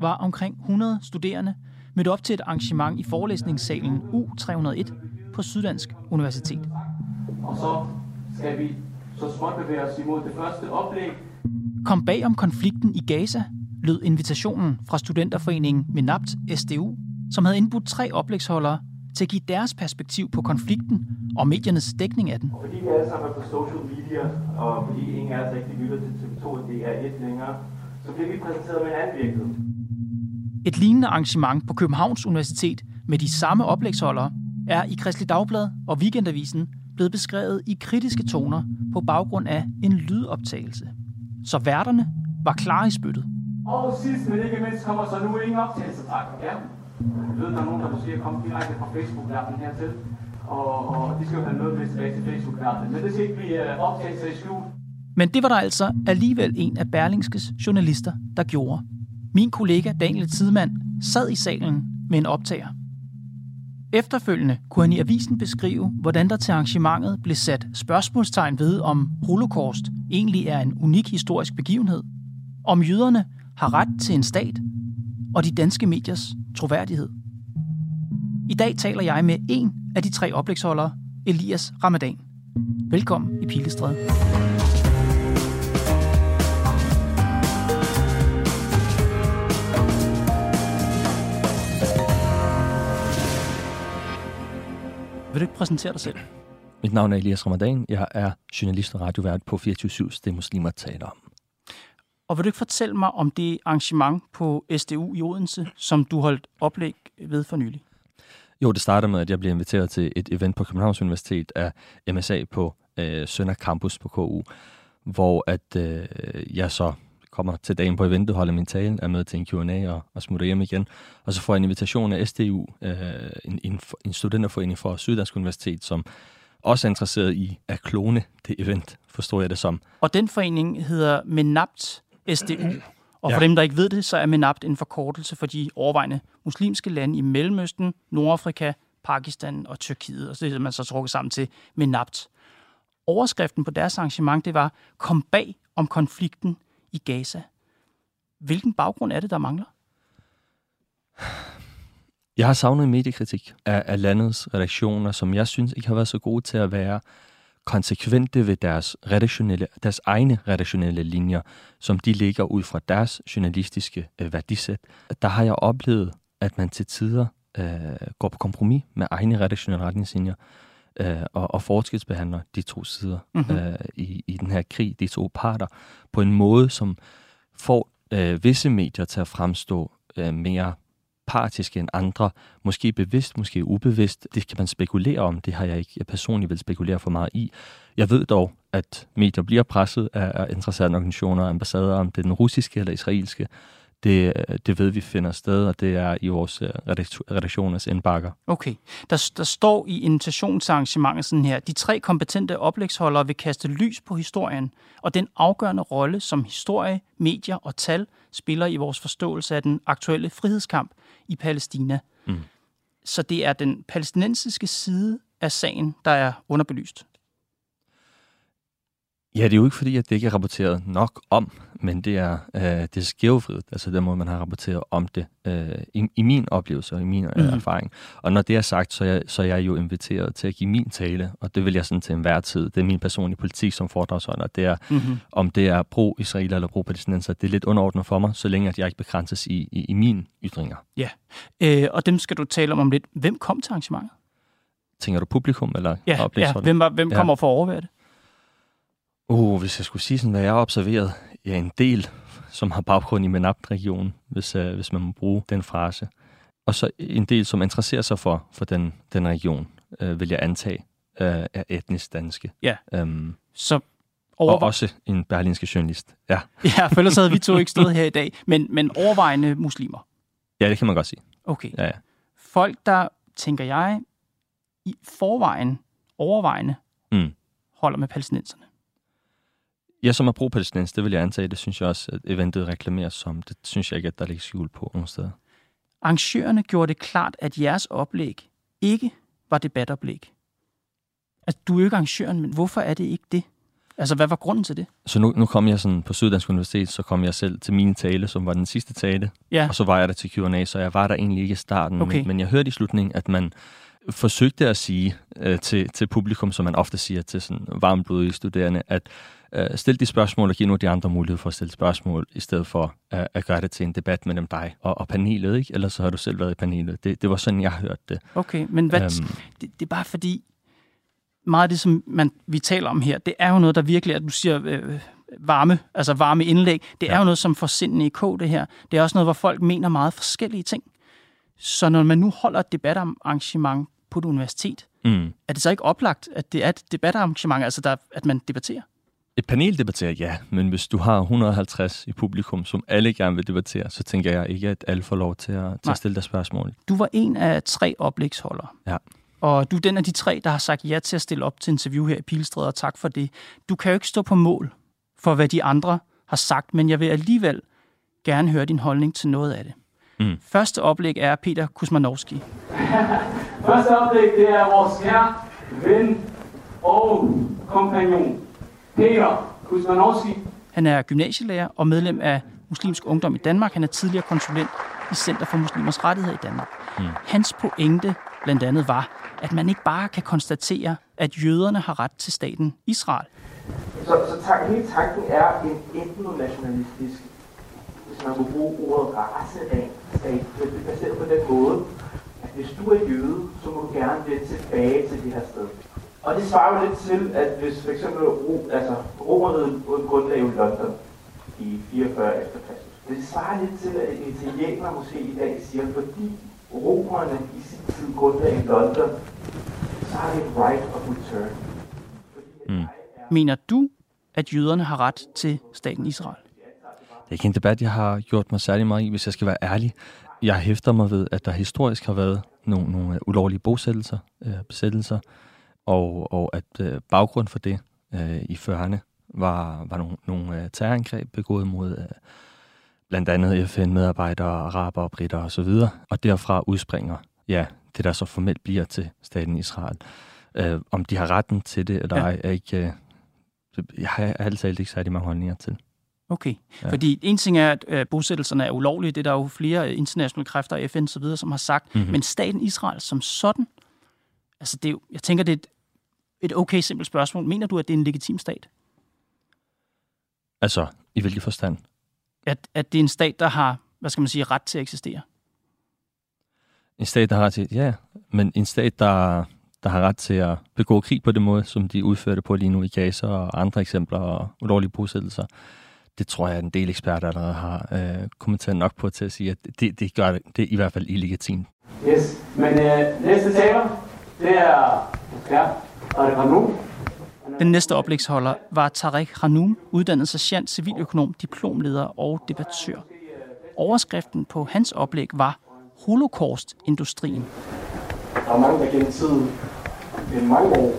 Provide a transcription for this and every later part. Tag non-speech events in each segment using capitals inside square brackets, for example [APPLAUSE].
var omkring 100 studerende mødt op til et arrangement i forelæsningssalen U301 på Syddansk Universitet. Og så skal vi så småt bevæge os imod det første oplæg. Kom bag om konflikten i Gaza, lød invitationen fra studenterforeningen Menapt SDU, som havde indbudt tre oplægsholdere til at give deres perspektiv på konflikten og mediernes dækning af den. Og fordi vi alle sammen er på social media, og fordi ingen af os rigtig lytter til TV2 og DR1 længere, så bliver vi præsenteret med en anden virkelighed. Et lignende arrangement på Københavns Universitet med de samme oplægsholdere er i Kristelig Dagblad og Weekendavisen blevet beskrevet i kritiske toner på baggrund af en lydoptagelse. Så værterne var klar i spyttet. Og sidst, men ikke mindst, kommer så nu ingen optagelse fra Ja. Jeg ved, der er nogen, der måske er kommet direkte fra Facebook-verdenen hertil. Og, og de skal jo have noget med tilbage til Facebook-verdenen. Men det skal ikke blive uh, optagelse i skjul. Men det var der altså alligevel en af Berlingskes journalister, der gjorde. Min kollega Daniel Tidemand sad i salen med en optager. Efterfølgende kunne han i avisen beskrive, hvordan der til arrangementet blev sat spørgsmålstegn ved, om holocaust egentlig er en unik historisk begivenhed, om jøderne har ret til en stat, og de danske mediers troværdighed. I dag taler jeg med en af de tre oplægsholdere, Elias Ramadan. Velkommen i Pilestræde. Vil du ikke præsentere dig selv? Mit navn er Elias Ramadan. Jeg er journalist og radiovært på 24 Det Muslimer taler om. Og vil du ikke fortælle mig om det arrangement på SDU i Odense, som du holdt oplæg ved for nylig? Jo, det starter med, at jeg blev inviteret til et event på Københavns Universitet af MSA på øh, Sønder Campus på KU, hvor at øh, jeg så kommer til dagen på eventet, holder min tale, er med til en Q&A og, og smutter hjem igen. Og så får jeg en invitation af SDU, øh, en, en, en studenterforening fra Syddansk Universitet, som også er interesseret i at klone det event, forstår jeg det som. Og den forening hedder MENAPT SDU. Og for Ja. dem, der ikke ved det, så er MENAPT en forkortelse for de overvejende muslimske lande i Mellemøsten, Nordafrika, Pakistan og Tyrkiet. Og så det er man så trukket sammen til MENAPT. Overskriften på deres arrangement, det var Kom bag om konflikten i Gaza. Hvilken baggrund er det, der mangler? Jeg har savnet mediekritik af, af landets redaktioner, som jeg synes ikke har været så gode til at være konsekvente ved deres, redaktionelle, deres egne redaktionelle linjer, som de ligger ud fra deres journalistiske øh, værdisæt. Der har jeg oplevet, at man til tider øh, går på kompromis med egne redaktionelle retningslinjer øh, og, og forskelsbehandler de to sider Mhm. øh, i, i den her krig, de to parter, på en måde, som får øh, visse medier til at fremstå øh, mere partiske end andre. Måske bevidst, måske ubevidst. Det kan man spekulere om. Det har jeg ikke jeg personligt vil spekulere for meget i. Jeg ved dog, at medier bliver presset af, interessante organisationer og ambassader, om det er den russiske eller israelske. Det, det ved vi finder sted, og det er i vores øh, redaktioners indbakker. Okay. Der, der står i invitationsarrangementet sådan her, de tre kompetente oplægsholdere vil kaste lys på historien, og den afgørende rolle, som historie, medier og tal spiller i vores forståelse af den aktuelle frihedskamp i Palæstina. Mm. Så det er den palæstinensiske side af sagen, der er underbelyst. Ja, det er jo ikke fordi, at det ikke er rapporteret nok om, men det er, øh, det er altså den måde, man har rapporteret om det, øh, i, i min oplevelse og i min Mhm. erfaring. Og når det er sagt, så er, jeg, så er jeg jo inviteret til at give min tale, og det vil jeg sådan til enhver tid. Det er min personlige politik som foredragsholder. Det er, Mm-hmm. om det er pro-Israel eller pro-palæstinenser, det er lidt underordnet for mig, så længe at jeg ikke begrænses i, i, i mine ytringer. Øh, og dem skal du tale om om lidt. Hvem kom til arrangementet? Tænker du publikum eller Ja, ja. Hvem, var, hvem Ja. kommer for at overvære det? Uh, hvis jeg skulle sige sådan, hvad jeg har observeret, ja, en del, som har baggrund i Menab-regionen, hvis, uh, hvis man må bruge den frase. Og så en del, som interesserer sig for, for den, den region, uh, vil jeg antage, uh, er etnisk danske. Ja. Um, Så og overvej... også en berlinske journalist. Ja. [LAUGHS] Ja, for ellers havde vi to ikke stået her i dag. [LAUGHS] Men, men overvejende muslimer. Ja, det kan man godt sige. Okay. Ja, ja. Folk, der, tænker jeg, i forvejen, overvejende, Mm. holder med palæstinenserne. Jeg som er pro-palæstinens, det vil jeg antage, det synes jeg også, at eventet reklameres som. Det synes jeg ikke, at der ligger skjul på nogen steder. Arrangørerne gjorde det klart, at jeres oplæg ikke var debatoplæg. Altså, du er jo ikke arrangøren, men hvorfor er det ikke det? Altså, hvad var grunden til det? Så nu, nu kom jeg sådan på Syddansk Universitet, så kom jeg selv til min tale, som var den sidste tale, Ja, og så var jeg der til Q&A, så jeg var der egentlig ikke i starten, Okay. men, men jeg hørte i slutningen, at man forsøgte at sige øh, til, til publikum, som man ofte siger til sådan varmblodige studerende, at øh, stil de spørgsmål og giv nu de andre mulighed for at stille spørgsmål, i stedet for øh, at gøre det til en debat mellem dig og, og panelet, ikke? Ellers så har du selv været i panelet. Det, det var sådan, jeg hørte det. okay. Men hvad, Øhm, det, det er bare fordi, meget af det, som man, vi taler om her, det er jo noget, der virkelig er, du siger, øh, varme, altså varme indlæg. Det er Ja. jo noget, som får sindene i kog, det her. Det er også noget, hvor folk mener meget forskellige ting. Så når man nu holder et debatarrangement på et universitet, mm. er det så ikke oplagt, at det er et debatarrangement, altså der, at man debatterer? Et panel debatterer, ja, men hvis du har 150 i publikum, som alle gerne vil debattere, så tænker jeg ikke, at alle får lov til at, til Nej. at stille deres spørgsmål. Du var en af tre oplægsholdere. Ja. Og du er den af de tre, der har sagt ja til at stille op til interview her i Pilestræde, og tak for det. Du kan jo ikke stå på mål for, hvad de andre har sagt, men jeg vil alligevel gerne høre din holdning til noget af det. Mm. Første oplæg er Peter Kusmanowski. [LAUGHS] Første oplæg, det er vores kære ven og kompagnon, Peter Kusmanowski. Han er gymnasielærer og medlem af Muslimsk Ungdom i Danmark. Han er tidligere konsulent i Center for Muslimers Rettigheder i Danmark. Mm. Hans pointe blandt andet var, at man ikke bare kan konstatere, at jøderne har ret til staten Israel. Så, så tak, hele tanken er en etnonationalistisk, hvis man kunne bruge ordet race af er baseret på den måde, at hvis du er jøde, så må du gerne vende tilbage til det her sted. Og det svarer jo lidt til, at hvis for eksempel Ro, altså, romeriet grundlagde jo London i 44 efter Kristus. Det svarer lidt til, at en italiener måske i dag siger, fordi romerne i sin tid grundlagde London, så har et right of return. Mm. er Mener du, at jøderne har ret til staten Israel? Det er ikke en debat, jeg har gjort mig særlig meget i, hvis jeg skal være ærlig. Jeg hæfter mig ved, at der historisk har været nogle, nogle ulovlige bosættelser, øh, besættelser, og, og at øh, baggrund for det øh, i 40'erne var, var nogle, nogle øh, terrorangreb begået mod øh, blandt andet FN-medarbejdere, araber og britter osv. Og derfra udspringer, ja, det der så formelt bliver til staten Israel. Øh, om de har retten til det eller Ja. ej, er ikke... Øh, jeg har altid ikke særlig mange holdninger til. Okay. Ja. Fordi en ting er, at øh, bosættelserne er ulovlige. Det er der jo flere internationale kræfter, FN osv., som har sagt. Mhm. Mm-hmm. Men staten Israel som sådan, altså det er jo, jeg tænker, det er et, et okay simpelt spørgsmål. Mener du, at det er en legitim stat? Altså, i hvilken forstand? At, at det er en stat, der har, hvad skal man sige, ret til at eksistere? En stat, der har ret til, ja, men en stat, der, der har ret til at begå krig på den måde, som de udfører det på lige nu i Gaza og andre eksempler og ulovlige bosættelser, det tror jeg, at en del eksperter allerede har øh, kommenteret nok på til at sige, at det, det gør det, det er i hvert fald illegitimt. Yes, men øh, næste taler, det er ja, var nu. Den næste oplægsholder var Tarek Hanoum, uddannet sergeant, civiløkonom, diplomleder og debattør. Overskriften på hans oplæg var Holocaust-industrien. Der er mange, der gennem tiden, gennem mange år,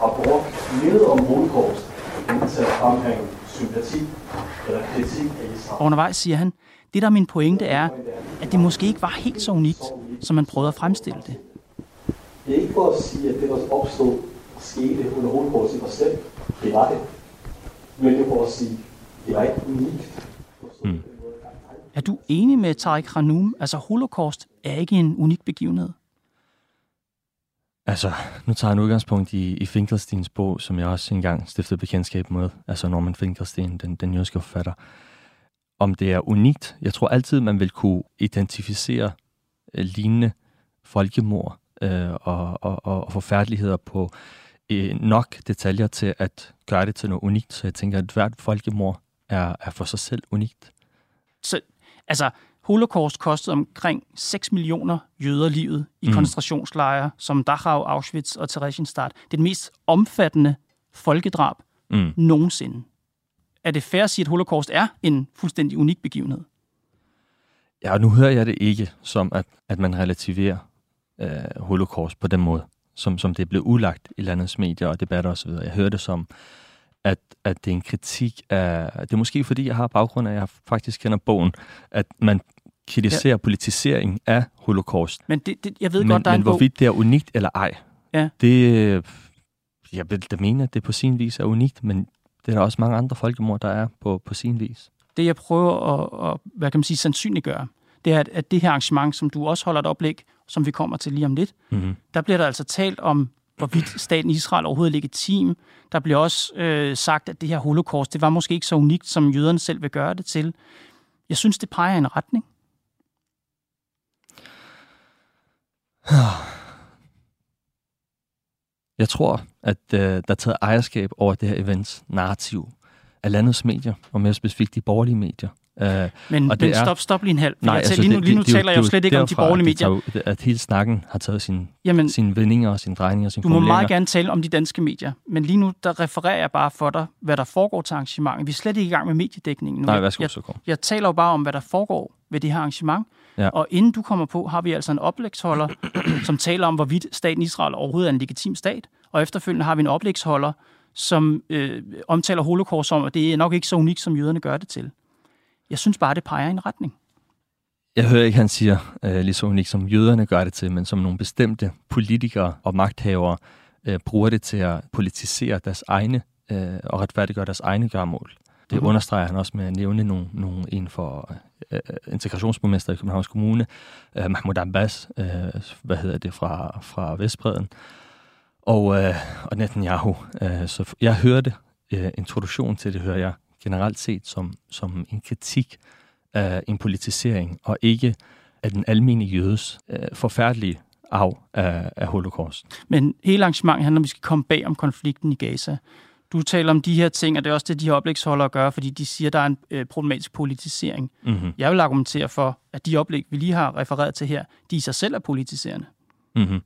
har brugt mindet om holocaust, til at fremhænge sympati eller kritik af Og Israel. undervejs siger han, det der er min pointe er, at det måske ikke var helt så unikt, som man prøvede at fremstille det. Det er ikke for at sige, at det, der opstod skete under holocaust, var slemt. Det var det. Men det er for at sige, det var ikke unikt. Mm. Er du enig med Tarek Hanoum? Altså, holocaust er ikke en unik begivenhed. Altså, nu tager jeg en udgangspunkt i, i Finkelsteins bog, som jeg også engang stiftede bekendtskab med, altså Norman Finkelstein, den, den jødiske forfatter. Om det er unikt, jeg tror altid, man vil kunne identificere øh, lignende folkemord øh, og, og, og, og forfærdeligheder på øh, nok detaljer til at gøre det til noget unikt. Så jeg tænker, at hvert folkemord er, er for sig selv unikt. Så, altså, holocaust kostede omkring 6 millioner jøder livet i Mm. koncentrationslejre som Dachau, Auschwitz og Theresienstadt. Det er det mest omfattende folkedrab Mm. nogensinde. Er det fair at sige, at holocaust er en fuldstændig unik begivenhed? Ja, og nu hører jeg det ikke som, at, at man relativerer øh, holocaust på den måde, som, som det er blevet udlagt i landets medier og debatter osv. Jeg hører det som, at, at det er en kritik af... Det er måske fordi, jeg har baggrund af, at jeg faktisk kender bogen, at man kritiserer ja. politisering af holocaust. Men det, det, jeg ved men, godt, der er men en bog. hvorvidt det er unikt eller ej, Ja. det... Jeg vil da mene, at det på sin vis er unikt, men det er der også mange andre folkemord, der er på, på sin vis. Det, jeg prøver at, at hvad kan man sige, sandsynliggøre, det er, at, at det her arrangement, som du også holder et oplæg, som vi kommer til lige om lidt, Mm-hmm. der bliver der altså talt om, hvorvidt staten Israel overhovedet er legitim. Der bliver også øh, sagt, at det her holocaust, det var måske ikke så unikt, som jøderne selv vil gøre det til. Jeg synes, det peger i en retning. Jeg tror, at øh, der er taget ejerskab over det her events narrativ af landets medier, og mere specifikt de borgerlige medier. Øh, Men, Og men det er- stop, stop lige en halv. Nej, altså, altså, lige nu, det- lige nu det- det er taler jeg jo slet ikke om de borgerlige det medier. tager At hele snakken har taget sin, Jamen, sine vendinger og sine drejninger og sine Du må meget gerne tale om de danske medier, men lige nu der refererer jeg bare for dig, hvad der foregår til arrangementet. Vi er slet ikke i gang med mediedækningen nu. Nej, Jeg- værsgo, jeg, kom. jeg taler jo bare om, hvad der foregår ved det her arrangement. Ja. Og inden du kommer på, har vi altså en oplægsholder, [CLEARS THROAT] som taler om, hvorvidt staten Israel overhovedet er en legitim stat. Og efterfølgende har vi en oplægsholder, som øh, omtaler holocaust som, at det er nok ikke så unikt, som jøderne gør det til. Jeg synes bare, det peger i en retning. Jeg hører ikke, han siger øh, lige så unikt, som jøderne gør det til, men som nogle bestemte politikere og magthavere øh, bruger det til at politisere deres egne øh, og retfærdiggøre deres egne gørmål. Det Mhm. mm. understreger han også med at nævne nogle, nogle en for øh, integrationsborgmester i Københavns Kommune, øh, Mahmoud Abbas, øh, hvad hedder det, fra, fra Vestbreden, og, øh, og Netanyahu. Øh, så jeg hørte øh, introduktion til det, hører jeg generelt set som, som en kritik af en politisering, og ikke af den almindelige jødes øh, forfærdelige arv af, af holocaust. Men hele arrangementet handler om, at vi skal komme bag om konflikten i Gaza. Du taler om de her ting, og det er også det, de her oplægsholdere gør, fordi de siger, at der er en øh, problematisk politisering. Mm-hmm. Jeg vil argumentere for, at de oplæg, vi lige har refereret til her, de i sig selv er politiserende. Mm-hmm.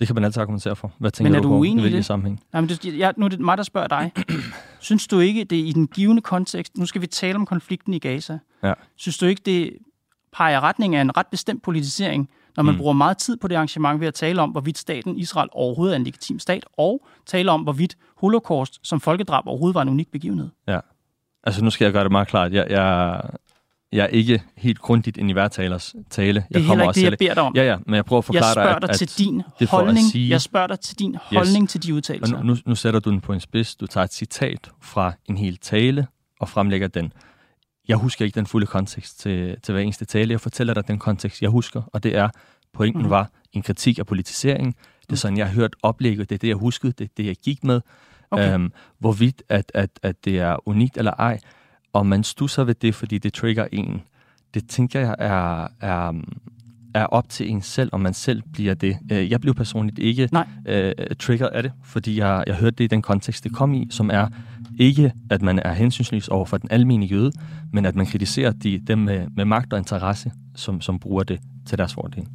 Det kan man altid argumentere for. Hvad tænker Men er du, du uenig i det? sammenhæng? Nej, men det, jeg, nu er det mig, der spørger dig. [CLEARS THROAT] Synes du ikke, det i den givende kontekst, nu skal vi tale om konflikten i Gaza, Ja. synes du ikke, det peger i retning af en ret bestemt politisering, når man Mm. bruger meget tid på det arrangement ved at tale om, hvorvidt staten Israel overhovedet er en legitim stat, og tale om, hvorvidt holocaust som folkedrab overhovedet var en unik begivenhed? Altså, nu skal jeg gøre det meget klart. Jeg, jeg, jeg er ikke helt grundigt ind i hver talers tale. Jeg Det er heller ikke det, jeg beder dig om. Ja, ja, men jeg prøver at jeg forklare spørger dig, dig at, til din det at holdning. sige- Jeg spørger dig til din holdning til de og udtalelser. nu, nu, nu sætter du den på en spids. Du tager et citat fra en hel tale og fremlægger den. Jeg husker ikke den fulde kontekst til, til hver eneste tale. Jeg fortæller dig den kontekst, jeg husker, og det er, pointen Mhm. mm. var en kritik af politisering. Det er sådan, jeg har hørt oplægget, det er det, jeg huskede, det er det, jeg gik med. Okay. Øhm, hvorvidt at, at, at det er unikt eller ej, og man stusser ved det, fordi det trigger en. Det tænker jeg er, er, er op til en selv, om man selv bliver det. Øh, Jeg blev personligt ikke Nej. øh, triggeret af det, fordi jeg, jeg hørte det i den kontekst, det kom i, som er ikke, at man er hensynsløs over for den almindelige jøde, men at man kritiserer de, dem med, med magt og interesse, som, som bruger det til deres fordel.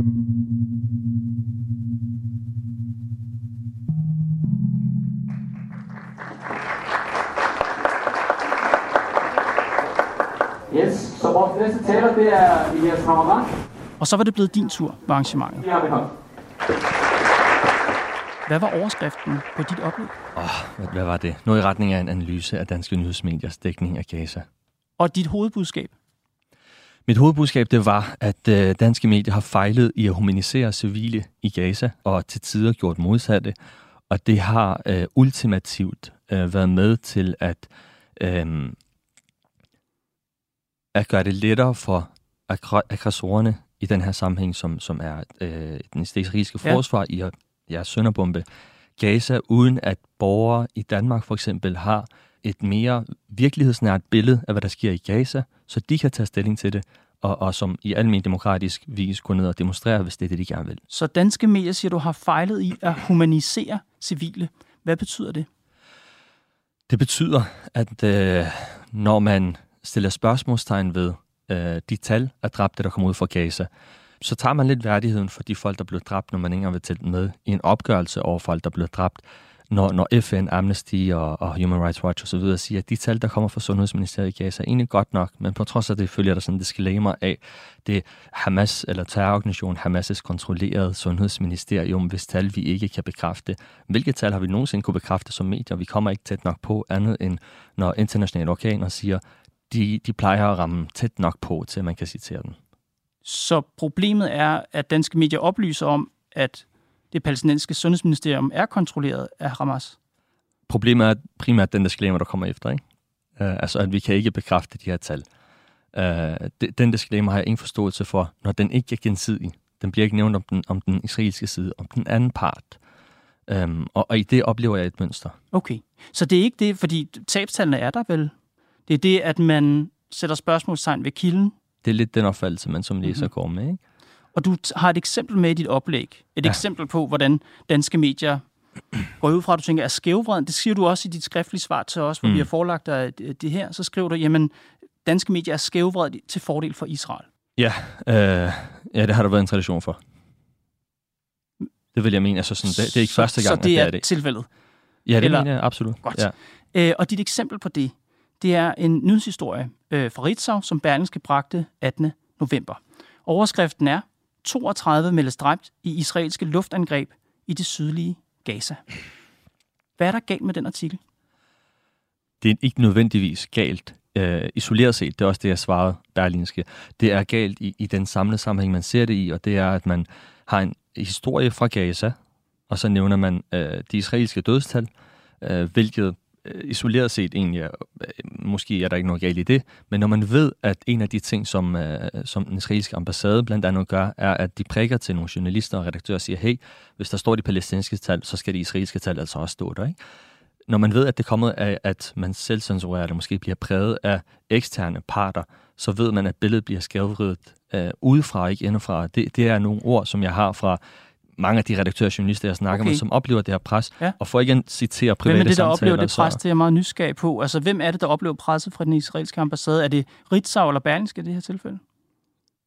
Yes, så vores næste taler, det er Elias Ramadan. Og så var det blevet din tur ved arrangementet. Vi hånd. Hvad var overskriften på dit oplæg? Hvad, hvad var det? Noget i retning af en analyse af danske nyhedsmediers dækning af Gaza. Og dit hovedbudskab? Mit hovedbudskab det var, at øh, danske medier har fejlet i at humanisere civile i Gaza, og til tider gjort modsatte. Og det har øh, ultimativt øh, været med til at, øh, at gøre det lettere for aggr- aggressorerne i den her sammenhæng, som, som er øh, den israelske Ja. forsvar i at ja, sønderbombe Gaza, uden at borgere i Danmark for eksempel har et mere virkelighedsnært billede af, hvad der sker i Gaza, så de kan tage stilling til det, og, og som i almindelig demokratisk vis gå ned og demonstrere, hvis det er det, de gerne vil. Så danske medier siger, du har fejlet i at humanisere civile. Hvad betyder det? Det betyder, at øh, når man stiller spørgsmålstegn ved øh, de tal af dræbte, der kommer ud fra Gaza, så tager man lidt værdigheden for de folk, der blev dræbt, når man ikke engang vil tælle med i en opgørelse over folk, der blev dræbt. når, når FN, Amnesty og, og Human Rights Watch osv. siger, at de tal, der kommer fra Sundhedsministeriet i Gaza, er egentlig godt nok, men på trods af det følger der sådan disclaimer af det Hamas eller terrororganisationen Hamas' kontrollerede sundhedsministerium, hvis tal vi ikke kan bekræfte. Hvilke tal har vi nogensinde kunne bekræfte som medier? Vi kommer ikke tæt nok på andet end når internationale organer siger, de, de plejer at ramme tæt nok på, til at man kan citere den. Så problemet er, at danske medier oplyser om, at det palæstinensiske sundhedsministerium er kontrolleret af Hamas? Problemet er primært den disclaimer, der kommer efter. Ikke? Uh, altså, at vi kan ikke bekræfte de her tal. Uh, den disclaimer har jeg ingen forståelse for, når den ikke er gensidig. Den bliver ikke nævnt om den, om den israelske side, om den anden part. Um, og, og i det oplever jeg et mønster. Okay, så det er ikke det, fordi tabstallene er der vel? Det er det, at man sætter spørgsmålstegn ved kilden? Det er lidt den opfattelse, man som læser mm-hmm. går med, ikke? Og du har et eksempel med i dit oplæg. Et ja. eksempel på, hvordan danske medier går ud fra, at du tænker, er skævvreden. Det siger du også i dit skriftlige svar til os, hvor mm. vi har forelagt dig det her. Så skriver du, jamen, danske medier er skævvredet til fordel for Israel. Ja, øh, ja, det har der været en tradition for. Det vil jeg mene. Altså sådan, det, det er ikke første gang, så det er, er det. tilfældet? Ja, det Eller, mener jeg absolut. Godt. Ja. Øh, og dit eksempel på det, det er en nyhedshistorie øh, fra Ritzau, som Berlingske bragte 18. november. Overskriften er, 32 meldes dræbt i israelske luftangreb i det sydlige Gaza. Hvad er der galt med den artikel? Det er ikke nødvendigvis galt øh, isoleret set. Det er også det, jeg svarede Berlinske. Det er galt i, i den samlede sammenhæng, man ser det i, og det er, at man har en historie fra Gaza, og så nævner man øh, de israelske dødstal, øh, hvilket Øh, isoleret set egentlig, er, øh, måske er der ikke noget galt i det, men når man ved, at en af de ting, som, øh, som den israelske ambassade blandt andet gør, er, at de prikker til nogle journalister og redaktører og siger, hey, hvis der står de palæstinensiske tal, så skal de israelske tal altså også stå der, ikke? Når man ved, at det kommer af, at man selv censurerer det, måske bliver præget af eksterne parter, så ved man, at billedet bliver skævvridet øh, udefra, ikke indefra. Det, det er nogle ord, som jeg har fra mange af de redaktører og journalister, jeg snakker okay. med, som oplever det her pres. Ja. Og for ikke at citere private Hvem er det, der oplever det pres? Det er jeg meget nysgerrig på. Altså, hvem er det, der oplever presset fra den israelske ambassade? Er det Ritzau eller Berlingske i det her tilfælde?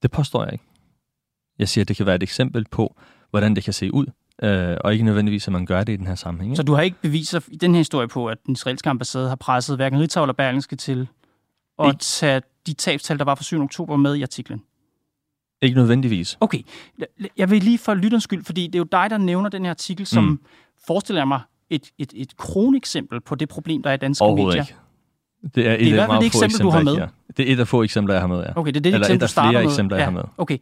Det påstår jeg ikke. Jeg siger, at det kan være et eksempel på, hvordan det kan se ud, øh, og ikke nødvendigvis, at man gør det i den her sammenhæng. Ikke? Så du har ikke beviser i den her historie på, at den israelske ambassade har presset hverken Ritzau eller Berlingske til at tage de tabstal, der var fra 7. oktober med i artiklen? Ikke nødvendigvis. Okay. Jeg vil lige for lytterens skyld, fordi det er jo dig, der nævner den her artikel, som mm. forestiller mig et, et, et kroneksempel på det problem, der er i danske medier. Ikke. Det er, et det er i hvert fald et eksempel, du har med. Ja. Det er et af få eksempler, jeg har med, ja. Okay, det er det Eller eksempel, et af flere eksempler, jeg har med. Okay.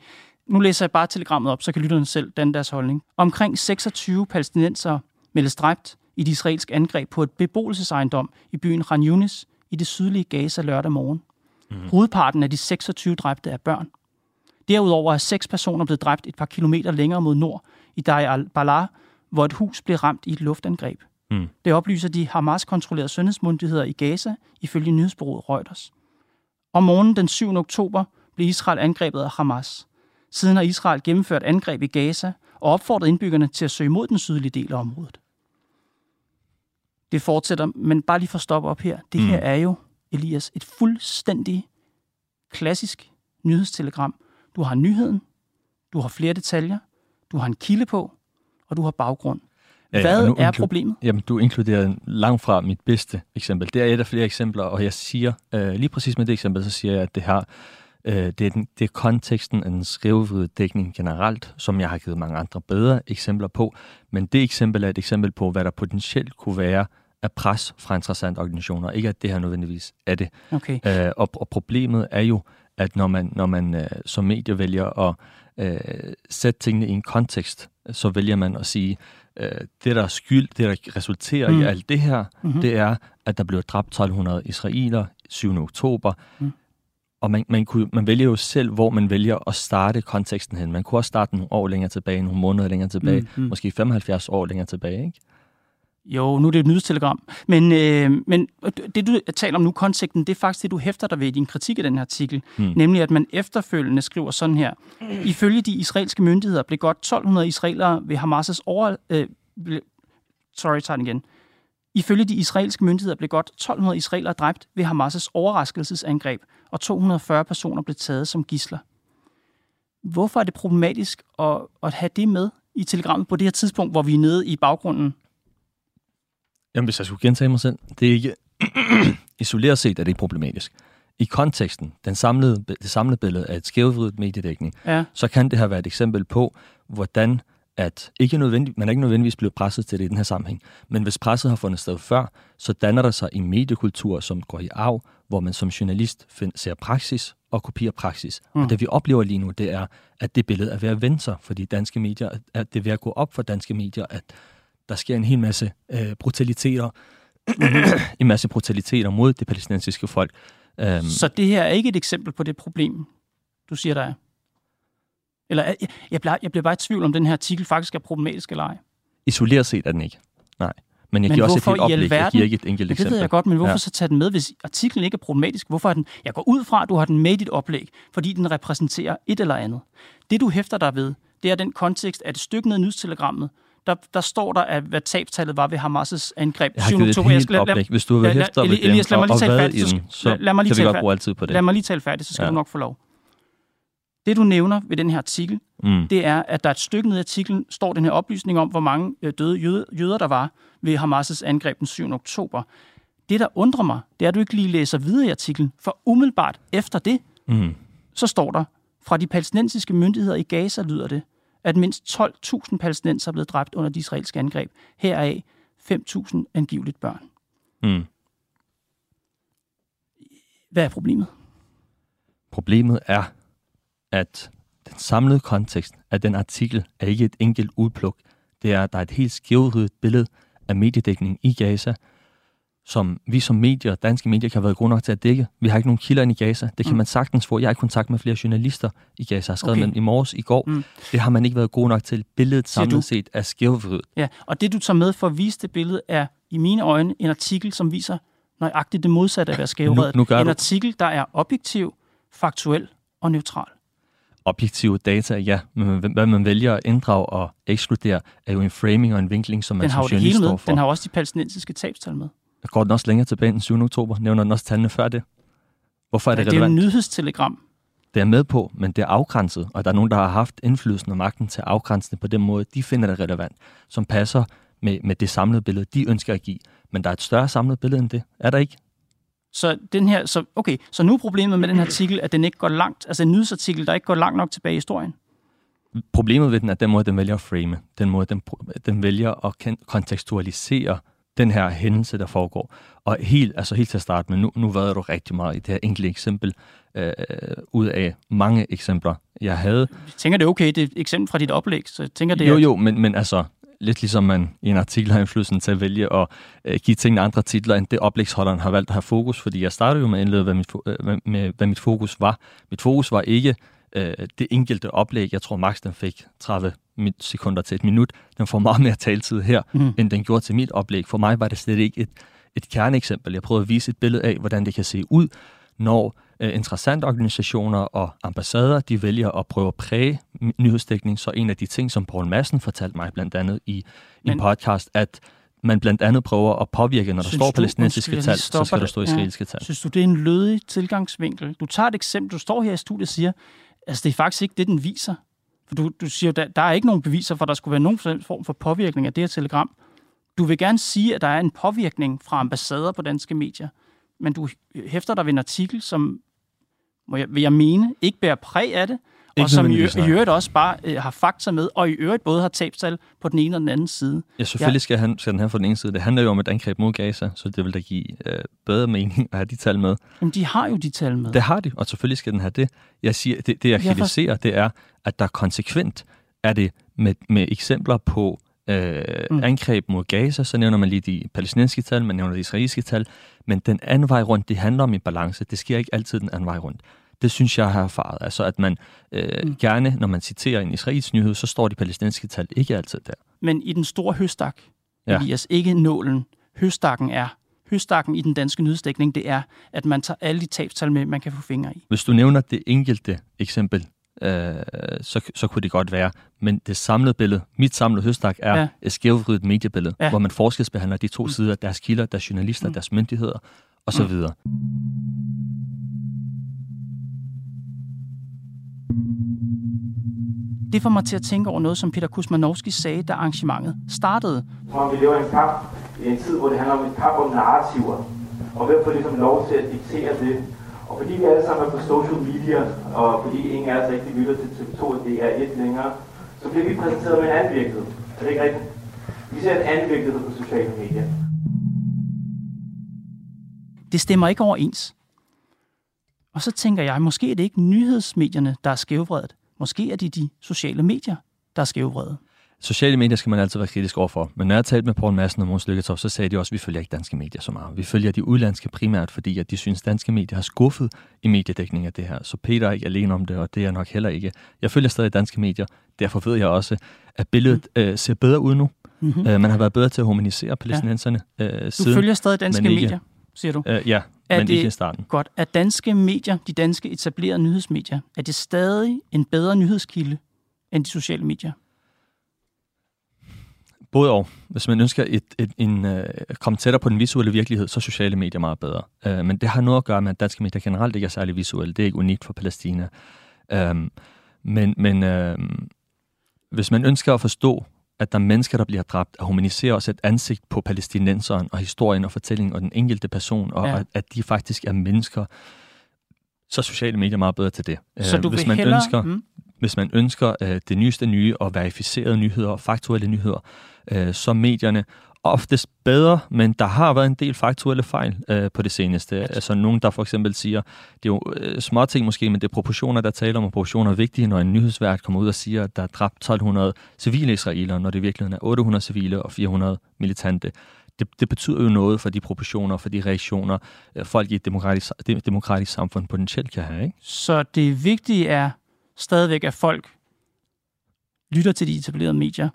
Nu læser jeg bare telegrammet op, så kan lytterne selv danne deres holdning. Omkring 26 palæstinenser meldes dræbt i de israelske angreb på et beboelsesejendom i byen Khan Yunis i det sydlige Gaza lørdag morgen. Mm. Hovedparten af de 26 dræbte er børn. Derudover er seks personer blevet dræbt et par kilometer længere mod nord i Dar al-Balah, hvor et hus blev ramt i et luftangreb. Mm. Det oplyser de Hamas-kontrollerede sundhedsmyndigheder i Gaza, ifølge nyhedsbureauet Reuters. Om morgenen den 7. oktober blev Israel angrebet af Hamas. Siden har Israel gennemført angreb i Gaza og opfordret indbyggerne til at søge mod den sydlige del af området. Det fortsætter, men bare lige for at stoppe op her. Det mm. her er jo, Elias, et fuldstændig klassisk nyhedstelegram, du har nyheden, du har flere detaljer, du har en kilde på, og du har baggrund. Hvad ja, er problemet? Jamen, du inkluderer langt fra mit bedste eksempel. Det er et af flere eksempler, og jeg siger, øh, lige præcis med det eksempel, så siger jeg, at det her, øh, det, er den, det er konteksten af den skrivevide dækning generelt, som jeg har givet mange andre bedre eksempler på. Men det eksempel er et eksempel på, hvad der potentielt kunne være af pres fra interessante organisationer. Ikke at det her nødvendigvis er det. Okay. Øh, og, og problemet er jo, at når man, når man øh, som medie vælger at øh, sætte tingene i en kontekst, så vælger man at sige, øh, det der er skyld, det der resulterer mm. i alt det her, mm-hmm. det er, at der blev dræbt 1200 israeler 7. oktober. Mm. Og man, man, kunne, man vælger jo selv, hvor man vælger at starte konteksten hen. Man kunne også starte nogle år længere tilbage, nogle måneder længere tilbage, mm, mm. måske 75 år længere tilbage, ikke? Jo, nu er det et nyhedstelegram. Men, øh, men det, du taler om nu, konteksten, det er faktisk det, du hæfter dig ved i din kritik af den her artikel. Mm. Nemlig, at man efterfølgende skriver sådan her. Ifølge de israelske myndigheder blev godt 1200 israelere ved Hamas' over... Øh, sorry, tager den igen. Ifølge de israelske myndigheder blev godt 1200 israelere dræbt ved Hamas' overraskelsesangreb, og 240 personer blev taget som gisler. Hvorfor er det problematisk at, at have det med i telegrammet på det her tidspunkt, hvor vi er nede i baggrunden Jamen, hvis jeg skulle gentage mig selv, det er ikke... [CLEARS THROAT] Isoleret set er det ikke problematisk. I konteksten, den samlede, det samlede billede af et skævvridet mediedækning, Ja. så kan det her være et eksempel på, hvordan at ikke nødvendigt, man er ikke nødvendigvis blevet presset til det i den her sammenhæng, men hvis presset har fundet sted før, så danner der sig en mediekultur, som går i arv, hvor man som journalist find, ser praksis og kopierer praksis. Mm. Og det vi oplever lige nu, det er, at det billede er ved at vende sig, fordi danske medier, at det er ved at gå op for danske medier, at der sker en hel masse øh, brutaliteter, [CLEARS THROAT] en masse brutaliteter mod det palæstinensiske folk. Øhm, Så det her er ikke et eksempel på det problem, du siger, der er? Eller er- jeg, jeg, bliver, jeg bliver bare i tvivl, om den her artikel faktisk er problematisk eller ej. Isoleret set er den ikke. Nej. Men jeg Men giver også et helt i oplæg. Jeg alverden? giver ikke et enkelt Men det eksempel. ved jeg godt, men hvorfor ja. så tage den med, hvis artiklen ikke er problematisk? Hvorfor er den? Jeg går ud fra, at du har den med i dit oplæg, fordi den repræsenterer et eller andet. Det, du hæfter dig ved, det er den kontekst, at et stykke ned i nyhedstelegrammet, der, der står der, at hvad tabstallet var ved Hamas' angreb. Jeg har 7. givet et oktober. Jeg helt oplæg. Hvis du vil lad- hæfte ved Elias, lad mig lige tale færdigt, så så lad- mig lige kan vi tale godt færdigt. bruge altid på det. Lad mig lige tale færdigt, så skal ja. du nok få lov. Det, du nævner ved den her artikel, Mm. det er, at der er et stykke ned i artiklen, står den her oplysning om, hvor mange øh, døde jøder, jøder der var ved Hamas' angreb den 7. oktober. Det, der undrer mig, det er, at du ikke lige læser videre i artiklen, for umiddelbart efter det, Mm. så står der, fra de palæstinensiske myndigheder i Gaza lyder det, at mindst 12.000 palæstinenser er blevet dræbt under de israelske angreb. Heraf 5.000 angiveligt børn. Mm. Hvad er problemet? Problemet er, at den samlede kontekst af den artikel er ikke et enkelt udpluk. Det er, at der er et helt skævhridet billede af mediedækning i Gaza, som vi som medier, danske medier, kan have været gode nok til at dække. Vi har ikke nogen kilder ind i Gaza. Det kan Mm. man sagtens få. Jeg er i kontakt med flere journalister i Gaza. Jeg har skrevet Okay. med i morges, i går. Mm. Det har man ikke været gode nok til. Billedet samlet set er skævhridet. Ja, og det du tager med for at vise det billede er i mine øjne en artikel, som viser nøjagtigt det modsatte af at være skævredet. Nu- nu en du- artikel, der er objektiv, faktuel og neutral. Objektive data, ja, men hvad man vælger at inddrage og ekskludere, er jo en framing og en vinkling, som man Den har som journalist står for. Den har også de palæstinensiske tabstal med. Går den også længere tilbage end den 7. oktober? Nævner den også tallene før det? Hvorfor er det, det er jo relevant? en nyhedstelegram. Det er med på, men det er afgrænset, og der er nogen, der har haft indflydelsen og magten til at afgrænse det på den måde, de finder det relevant, som passer med, med det samlede billede, de ønsker at give. Men der er et større samlet billede end det. Er der ikke? Så, den her, så, okay, så nu er problemet med den her artikel, at den ikke går langt, altså en nyhedsartikel, der ikke går langt nok tilbage i historien. Problemet ved den er den måde, den vælger at frame, den måde, den, den vælger at kon- kontekstualisere den her hændelse, der foregår. Og helt, altså helt til at starte med, nu, nu var du rigtig meget i det her enkelte eksempel, øh, ud af mange eksempler, jeg havde. Jeg tænker, det er okay, det er et eksempel fra dit oplæg, så jeg tænker, det Jo, jo, men, men altså, lidt ligesom man i en artikel har indflydelsen til at vælge at øh, give tingene andre titler, end det oplægsholderen har valgt at have fokus, fordi jeg startede jo med at indlede, hvad mit, fo- øh, med, hvad mit fokus var. Mit fokus var ikke øh, det enkelte oplæg. Jeg tror, Max den fik 30 min- sekunder til et minut. Den får meget mere taletid her, mm. end den gjorde til mit oplæg. For mig var det slet ikke et, et kerneeksempel. Jeg prøvede at vise et billede af, hvordan det kan se ud, når øh, interessante organisationer og ambassader, de vælger at prøve at præge ny- nyhedsdækning. Så en af de ting, som Poul Madsen fortalte mig blandt andet i, Men- en podcast, at man blandt andet prøver at påvirke, når der Synes står palæstinensiske tal, så skal der stå Ja. israelske tal. Synes du, det er en lødig tilgangsvinkel? Du tager et eksempel, du står her i studiet og siger, altså det er faktisk ikke det, den viser. For du, du siger, der, der er ikke nogen beviser for, at der skulle være nogen form for påvirkning af det her telegram. Du vil gerne sige, at der er en påvirkning fra ambassader på danske medier, men du hæfter dig ved en artikel, som, må jeg, vil jeg mene, ikke bærer præg af det, ikke og som i, i øvrigt også bare øh, har fakta med, og i øvrigt både har tabstal på den ene og den anden side. Ja, selvfølgelig skal, han, skal den her fra den ene side. Det handler jo om et angreb mod Gaza, så det vil da give øh, bedre mening at have de tal med. Jamen, de har jo de tal med. Det har de, og selvfølgelig skal den have det. Jeg siger, det, det jeg Jeg kritiserer, det er, at der konsekvent er det med, med eksempler på øh, mm. angreb mod Gaza, så nævner man lige de palæstinensiske tal, man nævner de israelske tal, men den anden vej rundt, det handler om en balance. Det sker ikke altid den anden vej rundt. Det synes jeg har erfaret. Altså at man øh, Mm. gerne, når man citerer en israelsk nyhed, så står de palæstinensiske tal ikke altid der. Men i den store høstak, ja. Elias, ikke nålen, høstakken er, høstakken i den danske nyhedsdækning, det er, at man tager alle de tabstal med, man kan få fingre i. Hvis du nævner det enkelte eksempel, øh, så, så kunne det godt være. Men det samlede billede, mit samlede høstak, er Ja. et skævvridet mediebillede, Ja. hvor man forskelsbehandler de to Mm. sider, deres kilder, deres journalister, mm. deres myndigheder osv. Mm. Det får mig til at tænke over noget, som Peter Kusmanowski sagde, da arrangementet startede. Som vi lever i en kamp i en tid, hvor det handler om en kamp om narrativer. Og hvem får ligesom lov til at diktere det? Og fordi vi alle sammen er på social media, og fordi ingen af os rigtig lytter til TV2 og DR1 længere, så bliver vi præsenteret med en anden virkelighed. Er det ikke rigtigt? Vi ser en anden virkelighed på sociale medier. Det stemmer ikke overens. Og så tænker jeg, måske er det ikke nyhedsmedierne, der er skævvredet. Måske er det de sociale medier, der er skævvredet. Sociale medier skal man altid være kritisk overfor. Men når jeg talte med Poul Madsen og Måns Lykketoft, så sagde de også, at vi følger ikke danske medier så meget. Vi følger de udlandske primært, fordi at de synes, at danske medier har skuffet i mediedækning af det her. Så Peter er ikke alene om det, og det er jeg nok heller ikke. Jeg følger stadig danske medier. Derfor ved jeg også, at billedet mm. øh, ser bedre ud nu. Mm-hmm. Øh, man har været bedre til at humanisere palæstinenserne ja. øh, siden. Du følger stadig danske ikke, medier, siger du? Øh, ja, er men det ikke i starten. Godt. Er danske medier, de danske etablerede nyhedsmedier, er det stadig en bedre nyhedskilde end de sociale medier? Både og. Hvis man ønsker et, et, en, uh, komme tættere på den visuelle virkelighed, så er sociale medier meget bedre. Uh, men det har noget at gøre med, at danske medier generelt ikke er særlig visuelle. Det er ikke unikt for Palæstina. Uh, men men uh, hvis man ønsker at forstå, at der er mennesker, der bliver dræbt, at humanisere også et ansigt på palæstinenseren og historien og fortællingen og den enkelte person, og ja. at, at de faktisk er mennesker, så er sociale medier meget bedre til det. Så du hvis man hellere... ønsker, mm. Hvis man ønsker uh, det nyeste nye og verificerede nyheder og faktuelle nyheder, uh, så medierne oftest bedre, men der har været en del faktuelle fejl uh, på det seneste. Yes. Altså nogen, der for eksempel siger, det er jo uh, små ting måske, men det er proportioner, der taler om, og proportioner er vigtige, når en nyhedsværk kommer ud og siger, at der er dræbt 1200 civile israelere, når det i virkeligheden er 800 civile og 400 militante. Det, det betyder jo noget for de proportioner, for de reaktioner, uh, folk i et demokratisk, demokratisk samfund potentielt kan have. Ikke? Så det vigtige er, stadigvæk, at folk lytter til de etablerede medier,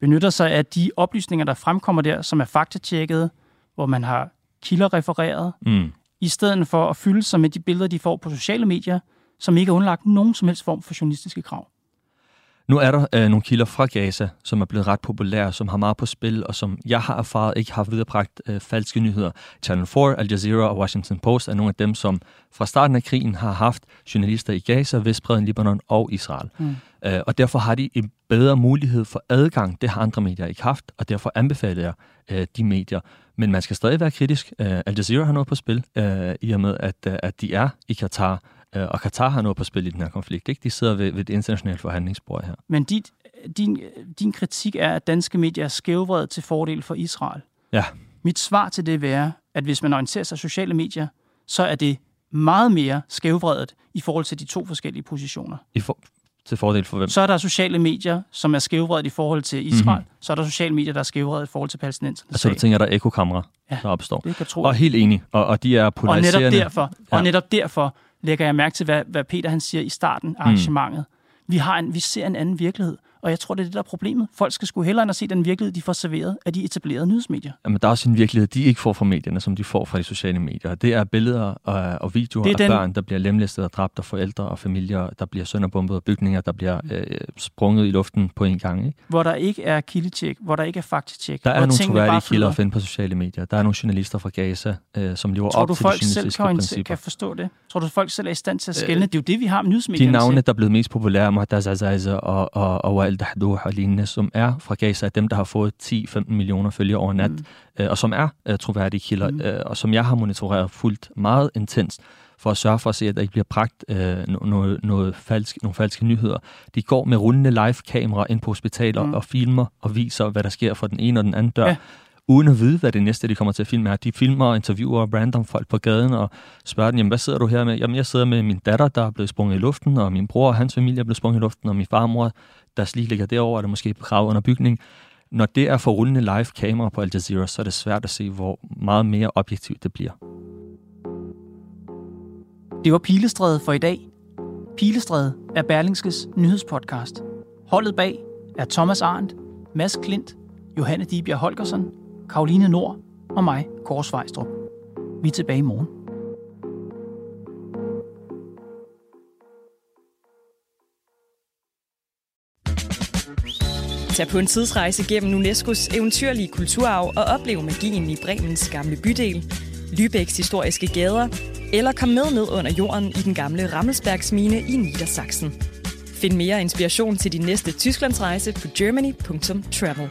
benytter sig af de oplysninger, der fremkommer der, som er faktatjekket, hvor man har kilder refereret, mm. i stedet for at fylde sig med de billeder, de får på sociale medier, som ikke er underlagt nogen som helst form for journalistiske krav. Nu er der øh, nogle kilder fra Gaza, som er blevet ret populære, som har meget på spil, og som jeg har erfaret ikke har viderebragt øh, falske nyheder. Channel 4, Al Jazeera og Washington Post er nogle af dem, som fra starten af krigen har haft journalister i Gaza, Vestbreden, Libanon og Israel. Mm. Øh, og derfor har de en bedre mulighed for adgang. Det har andre medier ikke haft, og derfor anbefaler jeg øh, de medier. Men man skal stadig være kritisk. Øh, Al Jazeera har noget på spil, øh, i og med, at, øh, at de er i Katar Øh, og Katar har noget på spil i den her konflikt. Ikke? De sidder ved, ved et internationalt forhandlingsbord her. Men dit, din, din kritik er, at danske medier er skævvredet til fordel for Israel. Ja. Mit svar til det vil være, at hvis man orienterer sig sociale medier, så er det meget mere skævvredet i forhold til de to forskellige positioner. I for, til fordel for hvem? Så er der sociale medier, som er skævvredet i forhold til Israel. Mm-hmm. Så er der sociale medier, der er skævvredet i forhold til palæstinenserne. Altså du tænker, der er ekokamera, ja, der opstår. Det kan tro. Og helt enig. Og, og de er polariserende. Og netop derfor, ja. og netop derfor lægger jeg mærke til, hvad, hvad Peter han siger i starten af mm. arrangementet. Vi, har en, vi ser en anden virkelighed. Og jeg tror, det er det, der er problemet. Folk skal sgu hellere end at se den virkelighed, de får serveret af de etablerede nyhedsmedier. Jamen, der er også en virkelighed, de ikke får fra medierne, som de får fra de sociale medier. Det er billeder og, og videoer det er af den... børn, der bliver lemlæstet og dræbt, og forældre og familier, der bliver sønderbombet, og bygninger, der bliver øh, sprunget i luften på en gang. Ikke? Hvor der ikke er kildetjek, hvor der ikke er faktatjek. Der er nogle troværdige kilder at finde på sociale medier. Der er nogle journalister fra Gaza, øh, som lever tror op du, til folk de selv kan, principper. kan forstå det? Tror du, folk selv er i stand til at skælne? Øh, det er jo det, vi har med nyhedsmedierne De navne, der er blevet mest populære, Muhtaz Azaiza og, og, og Wael Dahduh og lignende, som er fra Gaza, er dem, der har fået 10-15 millioner følgere over nat, mm. øh, og som er øh, troværdige kilder, mm. øh, og som jeg har monitoreret fuldt meget intenst, for at sørge for at se, at der ikke bliver bragt øh, noget, noget falsk, nogle falske nyheder. De går med rullende live-kamera ind på hospitaler mm. og filmer og viser, hvad der sker fra den ene og den anden dør. Ja uden at vide, hvad det næste, de kommer til at filme er. De filmer og interviewer random folk på gaden og spørger dem, jamen, hvad sidder du her med? Jamen, jeg sidder med min datter, der er blevet sprunget i luften, og min bror og hans familie er blevet sprunget i luften, og min farmor, der lige ligger derovre, der måske begravet under bygning. Når det er for rullende live kamera på Al Jazeera, så er det svært at se, hvor meget mere objektivt det bliver. Det var Pilestræde for i dag. Pilestræde er Berlingskes nyhedspodcast. Holdet bag er Thomas Arndt, Mads Klint, Johanne Dibjerg Holgersen Karoline Nord og mig, Kåre Svejstrup. Vi er tilbage i morgen. Tag på en tidsrejse gennem UNESCO's eventyrlige kulturarv og oplev magien i Bremens gamle bydel, Lübecks historiske gader, eller kom med ned under jorden i den gamle Rammelsbergsmine i Niedersachsen. Find mere inspiration til din næste Tysklandsrejse på germany.travel.